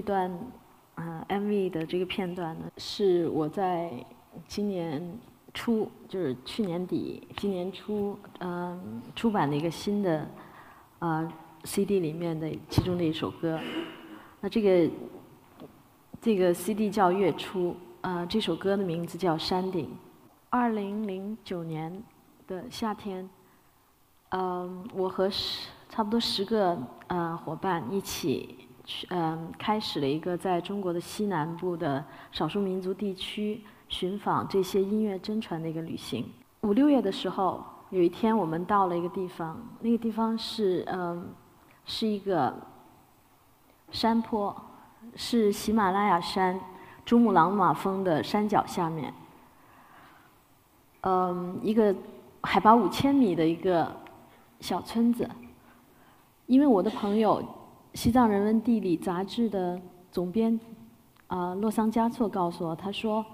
这段啊 MV 的这个片段呢，是我在今年初，就是去年底、今年初嗯出版的一个新的啊 CD 里面的其中的一首歌。那这个这个 CD 叫《月初》，啊这首歌的名字叫《山顶》。二零零九年的夏天，嗯，我和十差不多十个呃伙伴一起，嗯，开始了一个在中国的西南部的少数民族地区寻访这些音乐真传的一个旅行。五六月的时候，有一天我们到了一个地方，那个地方是嗯，是一个山坡，是喜马拉雅山珠穆朗玛峰的山脚下面。嗯，一个海拔五千米的一个小村子。因为我的朋友《西藏人文地理》杂志的总编啊洛桑加措告诉我，他说，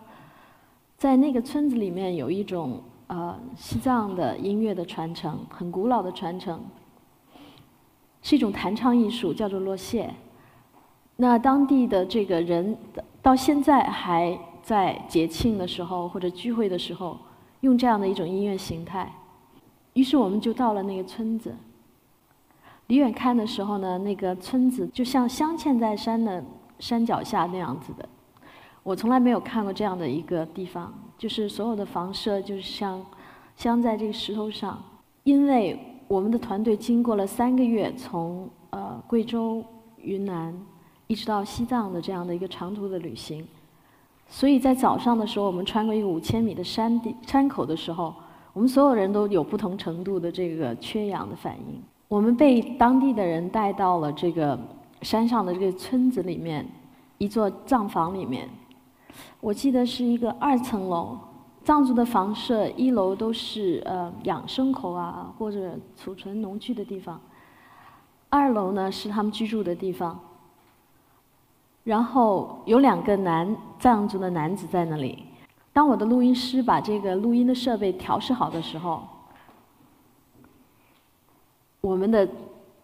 在那个村子里面有一种呃西藏的音乐的传承，很古老的传承，是一种弹唱艺术，叫做洛谢。那当地的这个人到现在还在节庆的时候或者聚会的时候。用这样的一种音乐形态，于是我们就到了那个村子。离远看的时候呢，那个村子就像镶嵌在山的山脚下那样子的。我从来没有看过这样的一个地方，就是所有的房舍就是像镶在这个石头上。因为我们的团队经过了三个月，从呃贵州、云南一直到西藏的这样的一个长途的旅行。所以在早上的时候，我们穿过一个五千米的山地山口的时候，我们所有人都有不同程度的这个缺氧的反应。我们被当地的人带到了这个山上的这个村子里面，一座藏房里面。我记得是一个二层楼，藏族的房舍一楼都是呃养牲口啊或者储存农具的地方，二楼呢是他们居住的地方。然后有两个男藏族的男子在那里。当我的录音师把这个录音的设备调试好的时候，我们的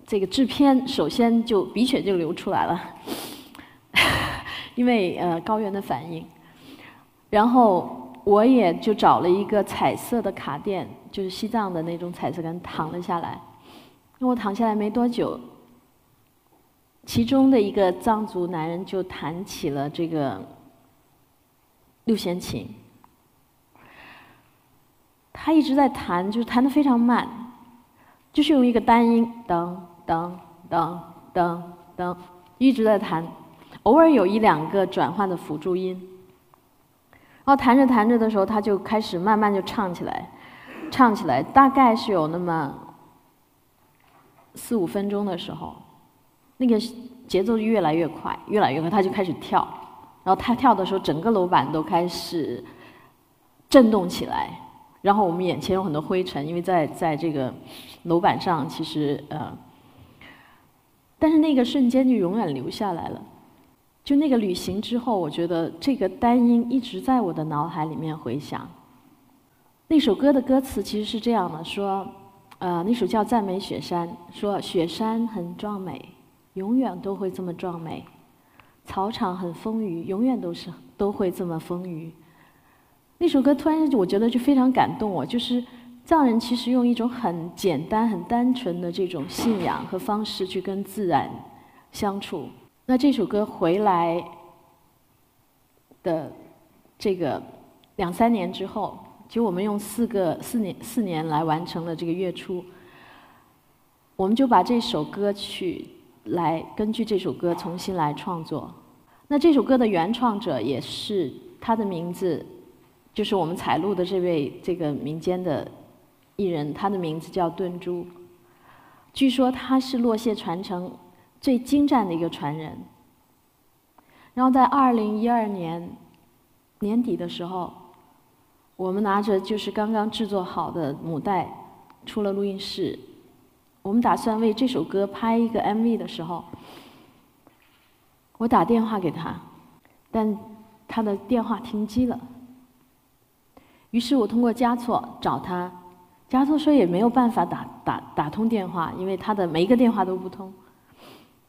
这个制片首先就鼻血就流出来了，因为呃高原的反应。然后我也就找了一个彩色的卡垫，就是西藏的那种彩色杆，躺了下来。因为我躺下来没多久。其中的一个藏族男人就弹起了这个六弦琴，他一直在弹，就是弹的非常慢，就是用一个单音，噔噔噔噔噔，一直在弹，偶尔有一两个转换的辅助音，然后弹着弹着的时候，他就开始慢慢就唱起来，唱起来，大概是有那么四五分钟的时候。那个节奏越来越快，越来越快，他就开始跳，然后他跳的时候，整个楼板都开始震动起来，然后我们眼前有很多灰尘，因为在在这个楼板上，其实呃，但是那个瞬间就永远留下来了。就那个旅行之后，我觉得这个单音一直在我的脑海里面回响。那首歌的歌词其实是这样的：说，呃，那首叫《赞美雪山》，说雪山很壮美。永远都会这么壮美，草场很丰腴，永远都是都会这么丰腴。那首歌突然我觉得就非常感动我，就是藏人其实用一种很简单、很单纯的这种信仰和方式去跟自然相处。那这首歌回来的这个两三年之后，就我们用四个四年四年来完成了这个月初，我们就把这首歌曲。来根据这首歌重新来创作。那这首歌的原创者也是他的名字，就是我们采录的这位这个民间的艺人，他的名字叫顿珠。据说他是洛谢传承最精湛的一个传人。然后在二零一二年年底的时候，我们拿着就是刚刚制作好的母带出了录音室。我们打算为这首歌拍一个 MV 的时候，我打电话给他，但他的电话停机了。于是我通过加措找他，加措说也没有办法打打打通电话，因为他的每一个电话都不通。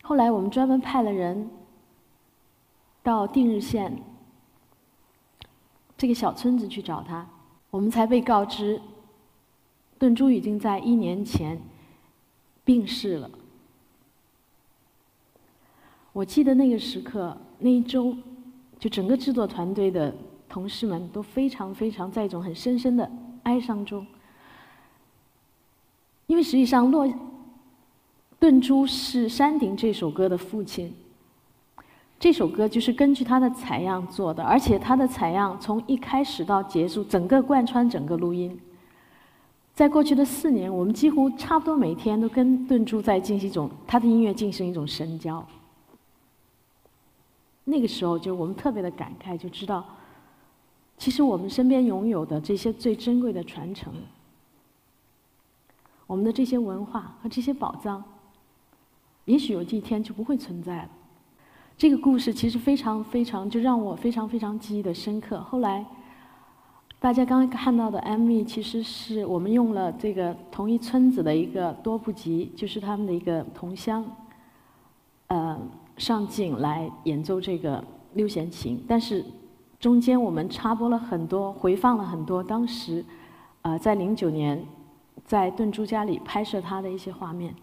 后来我们专门派了人到定日县这个小村子去找他，我们才被告知，顿珠已经在一年前病逝了。我记得那个时刻，那一周，就整个制作团队的同事们都非常非常在一种很深深的哀伤中，因为实际上洛。顿珠是山顶这首歌的父亲。这首歌就是根据他的采样做的，而且他的采样从一开始到结束，整个贯穿整个录音。在过去的四年，我们几乎差不多每天都跟顿珠在进行一种他的音乐进行一种深交。那个时候，就我们特别的感慨，就知道，其实我们身边拥有的这些最珍贵的传承，我们的这些文化和这些宝藏。也许有一天就不会存在了。这个故事其实非常非常，就让我非常非常记忆的深刻。后来，大家刚刚看到的 MV，其实是我们用了这个同一村子的一个多部集，就是他们的一个同乡，呃，上镜来演奏这个六弦琴。但是中间我们插播了很多，回放了很多当时，呃，在零九年在顿珠家里拍摄他的一些画面。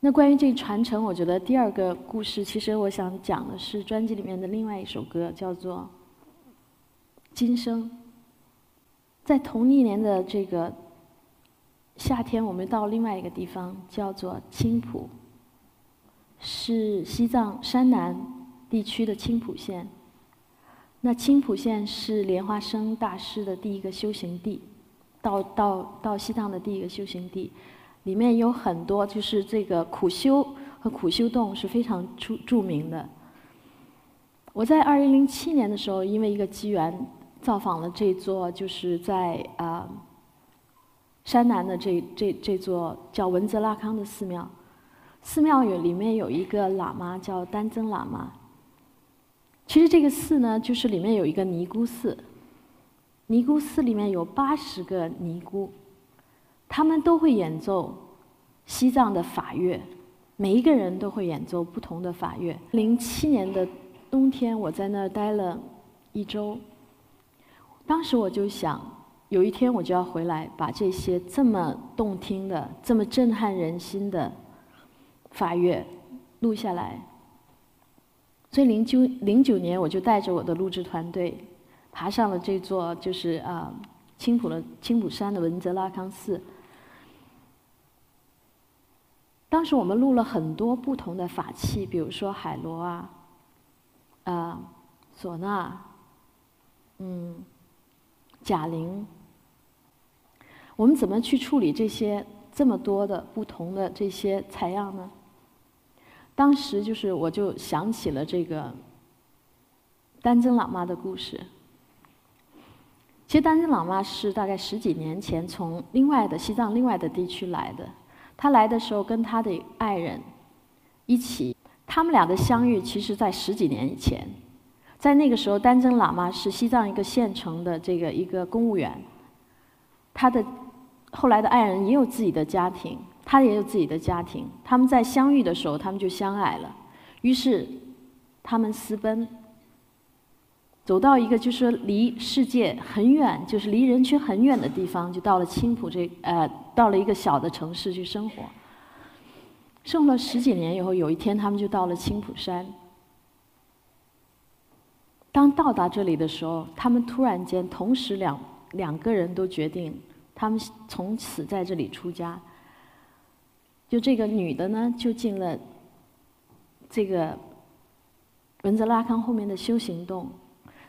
那关于这个传承，我觉得第二个故事，其实我想讲的是专辑里面的另外一首歌，叫做《今生》。在同一年的这个夏天，我们到另外一个地方，叫做青浦，是西藏山南地区的青浦县。那青浦县是莲花生大师的第一个修行地，到到到西藏的第一个修行地。里面有很多，就是这个苦修和苦修洞是非常著著名的。我在二零零七年的时候，因为一个机缘，造访了这座，就是在啊山南的这这这座叫文泽拉康的寺庙。寺庙有里面有一个喇嘛叫丹增喇嘛。其实这个寺呢，就是里面有一个尼姑寺，尼姑寺里面有八十个尼姑。他们都会演奏西藏的法乐，每一个人都会演奏不同的法乐。零七年的冬天，我在那儿待了一周。当时我就想，有一天我就要回来，把这些这么动听的、这么震撼人心的法乐录下来。所以零九零九年，我就带着我的录制团队，爬上了这座就是啊青浦的青浦山的文泽拉康寺。当时我们录了很多不同的法器，比如说海螺啊，啊，唢呐，嗯，贾铃。我们怎么去处理这些这么多的不同的这些采样呢？当时就是我就想起了这个丹增喇嘛的故事。其实丹增喇嘛是大概十几年前从另外的西藏另外的地区来的。他来的时候跟他的爱人一起，他们俩的相遇其实在十几年以前，在那个时候，丹增喇嘛是西藏一个县城的这个一个公务员，他的后来的爱人也有自己的家庭，他也有自己的家庭，他们在相遇的时候，他们就相爱了，于是他们私奔。走到一个就是离世界很远，就是离人群很远的地方，就到了青浦这呃，到了一个小的城市去生活。生活了十几年以后，有一天他们就到了青浦山。当到达这里的时候，他们突然间同时两两个人都决定，他们从此在这里出家。就这个女的呢，就进了这个文泽拉康后面的修行洞。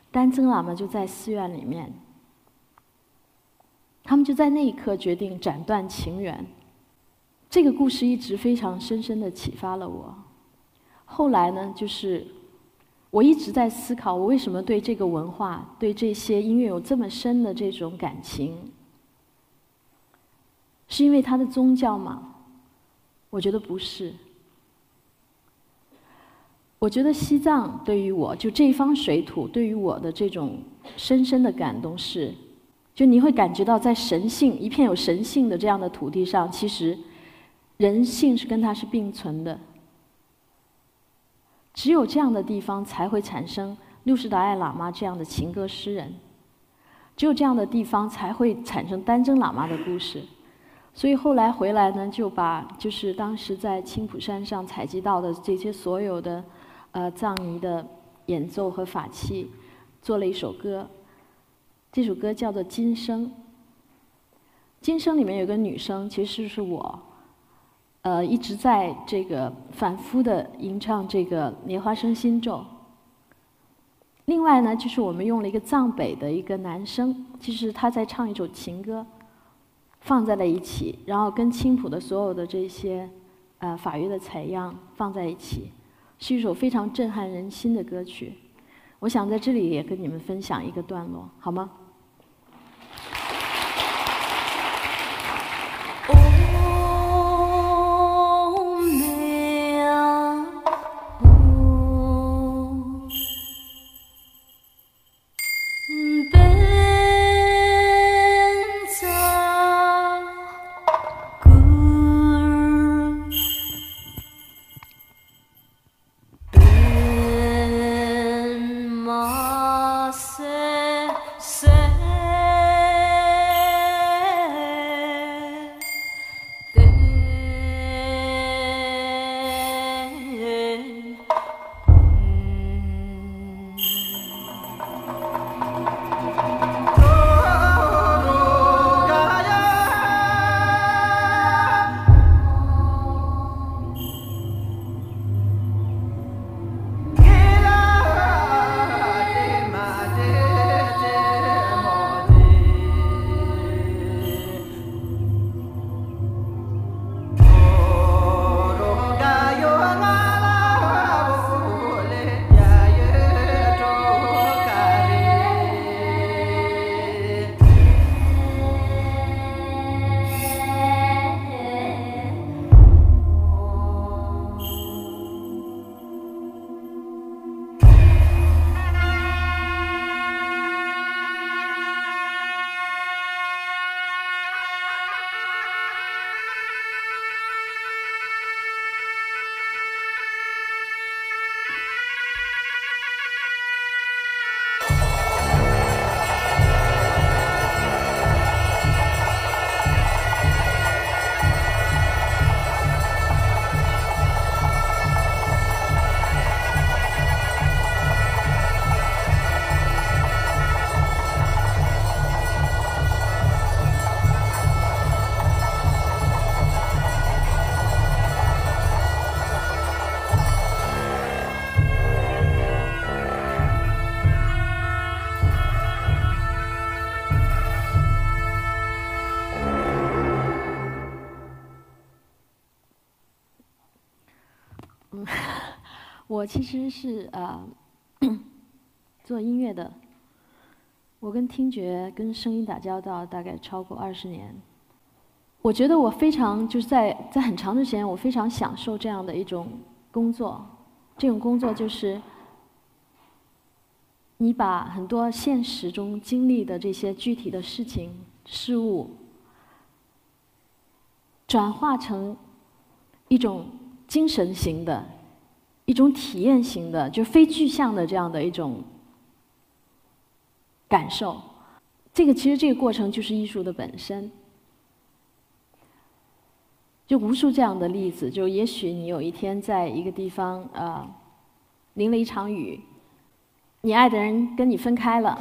丹增喇嘛就在寺院里面，他们就在那一刻决定斩断情缘。这个故事一直非常深深的启发了我。后来呢，就是我一直在思考，我为什么对这个文化、对这些音乐有这么深的这种感情？是因为它的宗教吗？我觉得不是。我觉得西藏对于我就这一方水土对于我的这种深深的感动是，就你会感觉到在神性一片有神性的这样的土地上，其实人性是跟它是并存的。只有这样的地方才会产生六世达赖喇嘛这样的情歌诗人，只有这样的地方才会产生丹增喇嘛的故事。所以后来回来呢，就把就是当时在青浦山上采集到的这些所有的呃藏尼的演奏和法器，做了一首歌。这首歌叫做《今生》。《今生》里面有个女生，其实是我。呃，一直在这个反复的吟唱这个莲花生心咒。另外呢，就是我们用了一个藏北的一个男生，其实他在唱一首情歌，放在了一起，然后跟青浦的所有的这些呃法乐的采样放在一起，是一首非常震撼人心的歌曲。我想在这里也跟你们分享一个段落，好吗？其实是呃 做音乐的，我跟听觉、跟声音打交道大概超过二十年。我觉得我非常就是在在很长的时间，我非常享受这样的一种工作。这种工作就是你把很多现实中经历的这些具体的事情、事物，转化成一种精神型的。一种体验型的，就非具象的这样的一种感受，这个其实这个过程就是艺术的本身。就无数这样的例子，就也许你有一天在一个地方，呃，淋了一场雨，你爱的人跟你分开了，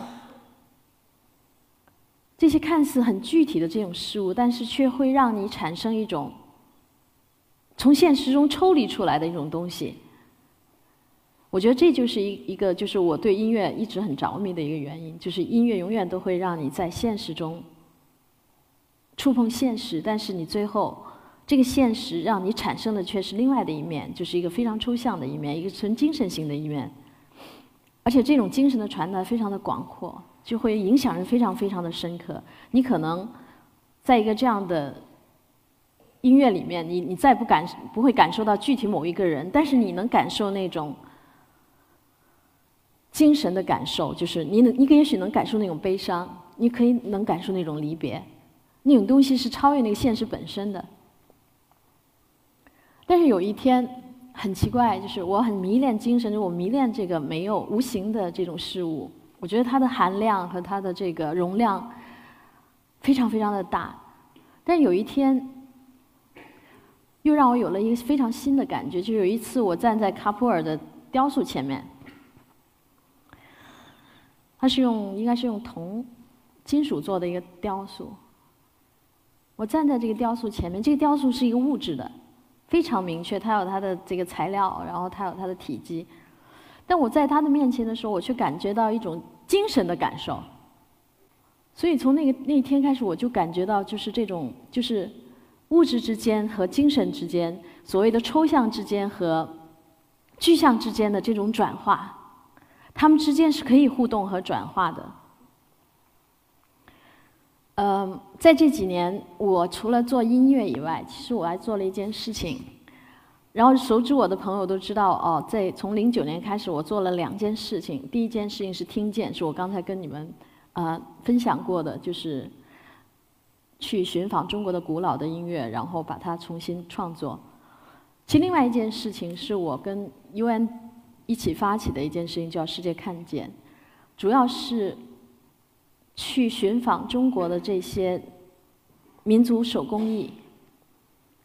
这些看似很具体的这种事物，但是却会让你产生一种从现实中抽离出来的一种东西。我觉得这就是一一个，就是我对音乐一直很着迷的一个原因，就是音乐永远都会让你在现实中触碰现实，但是你最后这个现实让你产生的却是另外的一面，就是一个非常抽象的一面，一个纯精神性的一面，而且这种精神的传达非常的广阔，就会影响人非常非常的深刻。你可能在一个这样的音乐里面，你你再不感不会感受到具体某一个人，但是你能感受那种。精神的感受，就是你能，你也许能感受那种悲伤，你可以能感受那种离别，那种东西是超越那个现实本身的。但是有一天，很奇怪，就是我很迷恋精神，就我迷恋这个没有无形的这种事物。我觉得它的含量和它的这个容量非常非常的大。但是有一天，又让我有了一个非常新的感觉，就有一次我站在卡普尔的雕塑前面，它是用应该是用铜、金属做的一个雕塑。我站在这个雕塑前面，这个雕塑是一个物质的。非常明确，它有它的这个材料，然后它有它的体积。但我在他的面前的时候，我却感觉到一种精神的感受。所以从那个那一天开始，我就感觉到就是这种就是物质之间和精神之间，所谓的抽象之间和具象之间的这种转化，它们之间是可以互动和转化的。嗯，在这几年，我除了做音乐以外，其实我还做了一件事情。然后熟知我的朋友都知道，哦，在从零九年开始，我做了两件事情。第一件事情是听见，是我刚才跟你们呃分享过的，就是去寻访中国的古老的音乐，然后把它重新创作。其另外一件事情是我跟 UN 一起发起的一件事情，叫“世界看见”，主要是。去寻访中国的这些民族手工艺，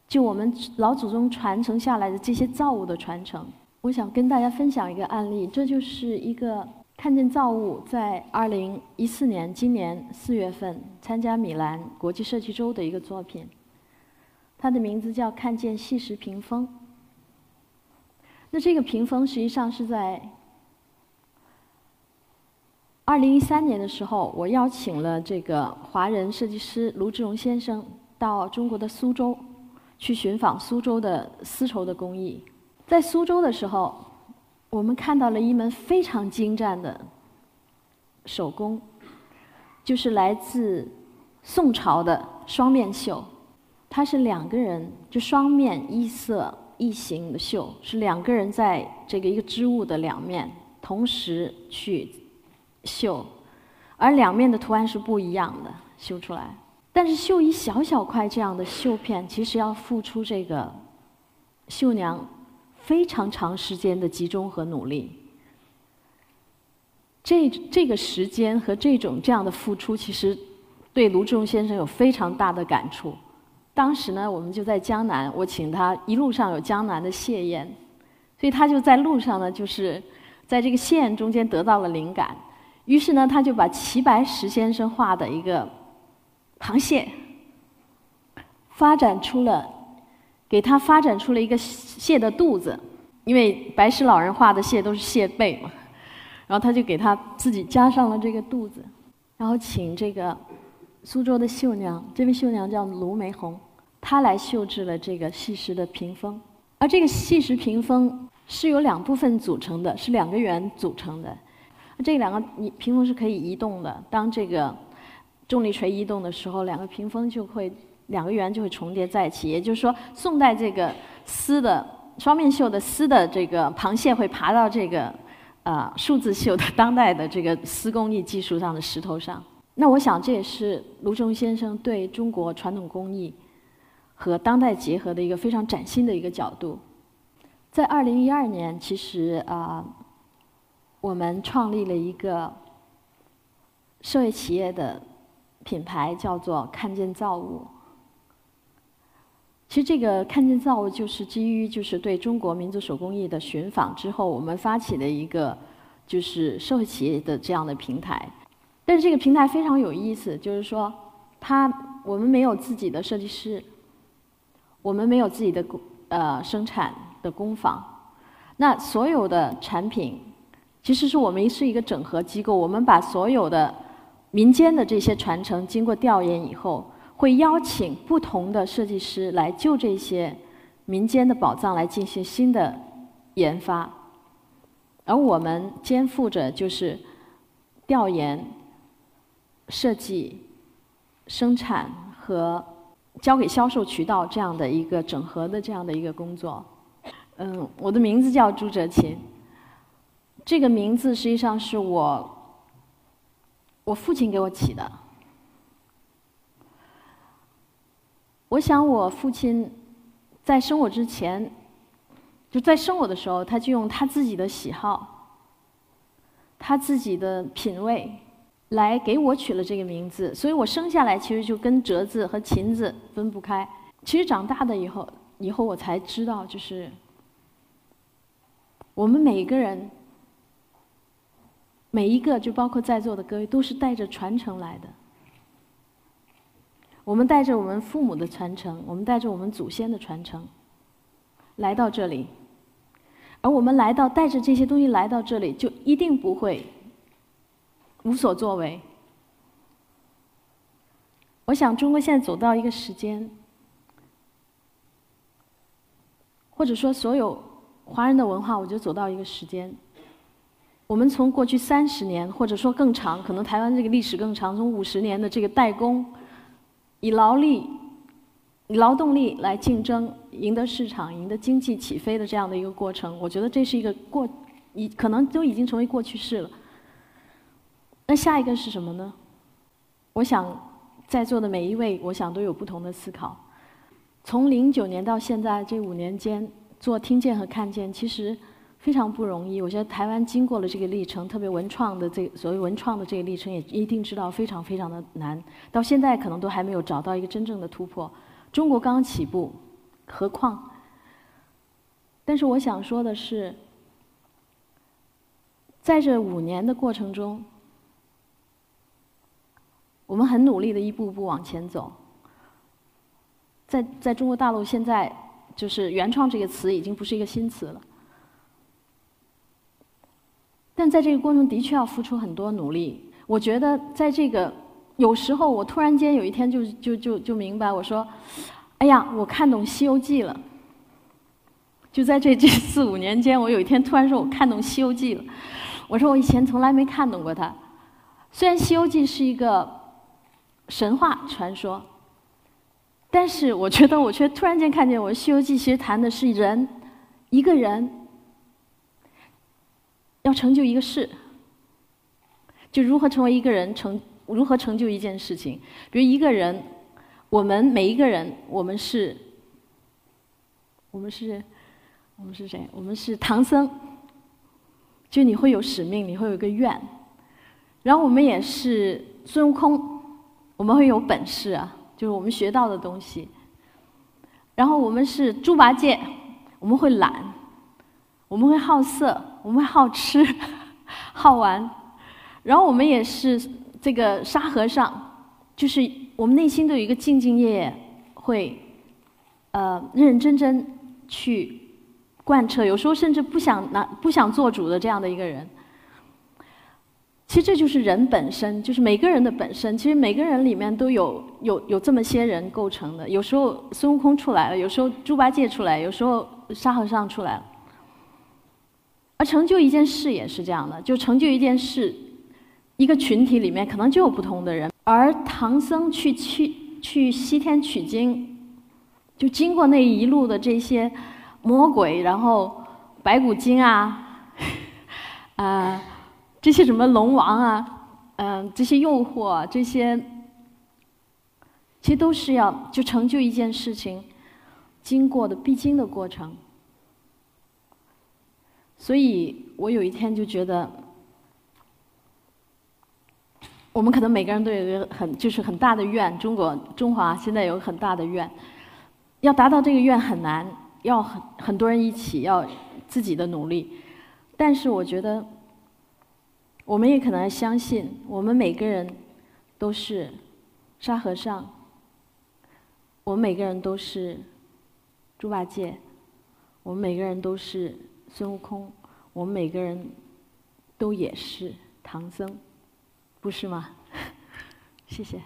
就我们老祖宗传承下来的这些造物的传承，我想跟大家分享一个案例。这就是一个看见造物在二零一四年今年四月份参加米兰国际设计周的一个作品，它的名字叫“看见细石屏风”。那这个屏风实际上是在。二零一三年的时候，我邀请了这个华人设计师卢志荣先生到中国的苏州去寻访苏州的丝绸的工艺。在苏州的时候，我们看到了一门非常精湛的手工，就是来自宋朝的双面绣。它是两个人，就双面一色异形的绣，是两个人在这个一个织物的两面同时去。绣，而两面的图案是不一样的，绣出来。但是绣一小小块这样的绣片，其实要付出这个绣娘非常长时间的集中和努力。这这个时间和这种这样的付出，其实对卢志荣先生有非常大的感触。当时呢，我们就在江南，我请他一路上有江南的谢宴，所以他就在路上呢，就是在这个谢宴中间得到了灵感。于是呢，他就把齐白石先生画的一个螃蟹，发展出了，给他发展出了一个蟹的肚子，因为白石老人画的蟹都是蟹背嘛，然后他就给他自己加上了这个肚子，然后请这个苏州的绣娘，这位绣娘叫卢梅红，他来绣制了这个细石的屏风，而这个细石屏风是由两部分组成的，是两个圆组成的。这两个屏风是可以移动的。当这个重力锤移动的时候，两个屏风就会两个圆就会重叠在一起。也就是说，宋代这个丝的双面绣的丝的这个螃蟹会爬到这个呃数字绣的当代的这个丝工艺技术上的石头上。那我想这也是卢中先生对中国传统工艺和当代结合的一个非常崭新的一个角度。在二零一二年，其实啊。我们创立了一个社会企业的品牌，叫做“看见造物”。其实，这个“看见造物”就是基于就是对中国民族手工艺的寻访之后，我们发起的一个就是社会企业的这样的平台。但是，这个平台非常有意思，就是说，它我们没有自己的设计师，我们没有自己的工呃生产的工坊，那所有的产品。其实是我们是一个整合机构，我们把所有的民间的这些传承经过调研以后，会邀请不同的设计师来就这些民间的宝藏来进行新的研发，而我们肩负着就是调研、设计、生产和交给销售渠道这样的一个整合的这样的一个工作。嗯，我的名字叫朱哲琴。这个名字实际上是我我父亲给我起的。我想我父亲在生我之前就在生我的时候，他就用他自己的喜好、他自己的品味来给我取了这个名字，所以我生下来其实就跟折子和琴子分不开。其实长大的以后，以后我才知道，就是我们每个人，每一个就包括在座的各位，都是带着传承来的。我们带着我们父母的传承，我们带着我们祖先的传承来到这里。而我们来到带着这些东西来到这里，就一定不会无所作为。我想，中国现在走到一个时间，或者说所有华人的文化，我觉得走到一个时间。我们从过去三十年，或者说更长，可能台湾这个历史更长，从五十年的这个代工，以劳力。以劳动力来竞争，赢得市场，赢得经济起飞的这样的一个过程，我觉得这是一个过，已可能都已经成为过去式了。那下一个是什么呢？我想在座的每一位，我想都有不同的思考。从零九年到现在这五年间，做听见和看见，其实非常不容易。我觉得台湾经过了这个历程，特别文创的这所谓文创的这个历程，也一定知道非常非常的难。到现在可能都还没有找到一个真正的突破。中国刚刚起步，何况？但是我想说的是，在这五年的过程中，我们很努力的一步步往前走。在在中国大陆，现在就是“原创”这个词已经不是一个新词了。但在这个过程的确要付出很多努力。我觉得在这个。有时候我突然间有一天就就就就明白，我说：“哎呀，我看懂《西游记》了。”就在这这四五年间，我有一天突然说我看懂《西游记》了。我说我以前从来没看懂过它。虽然《西游记》是一个神话传说，但是我觉得我却突然间看见，我《西游记》其实谈的是人一个人要成就一个事，就如何成为一个人成。如何成就一件事情？比如一个人，我们每一个人，我们是，我们是，我们是谁？我们是唐僧。就你会有使命，你会有一个愿。然后我们也是孙悟空，我们会有本事啊，就是我们学到的东西。然后我们是猪八戒，我们会懒，我们会好色，我们会好吃，好玩。然后我们也是。这个沙和尚，就是我们内心都有一个兢兢业业，会呃认认真真去贯彻，有时候甚至不想拿不想做主的这样的一个人。其实这就是人本身，就是每个人的本身。其实每个人里面都有有有这么些人构成的。有时候孙悟空出来了，有时候猪八戒出来，有时候沙和尚出来了。而成就一件事也是这样的，就成就一件事。一个群体里面可能就有不同的人，而唐僧去去去西天取经，就经过那一路的这些魔鬼，然后白骨精啊，啊，这些什么龙王啊，嗯，这些诱惑，这些，其实都是要就成就一件事情经过的必经的过程。所以我有一天就觉得。我们可能每个人都有一个很就是很大的愿，中国中华现在有很大的愿，要达到这个愿很难，要很很多人一起，要自己的努力。但是我觉得，我们也可能相信，我们每个人都是沙和尚，我们每个人都是猪八戒，我们每个人都是孙悟空，我们每个人都也是唐僧。不是吗？谢谢。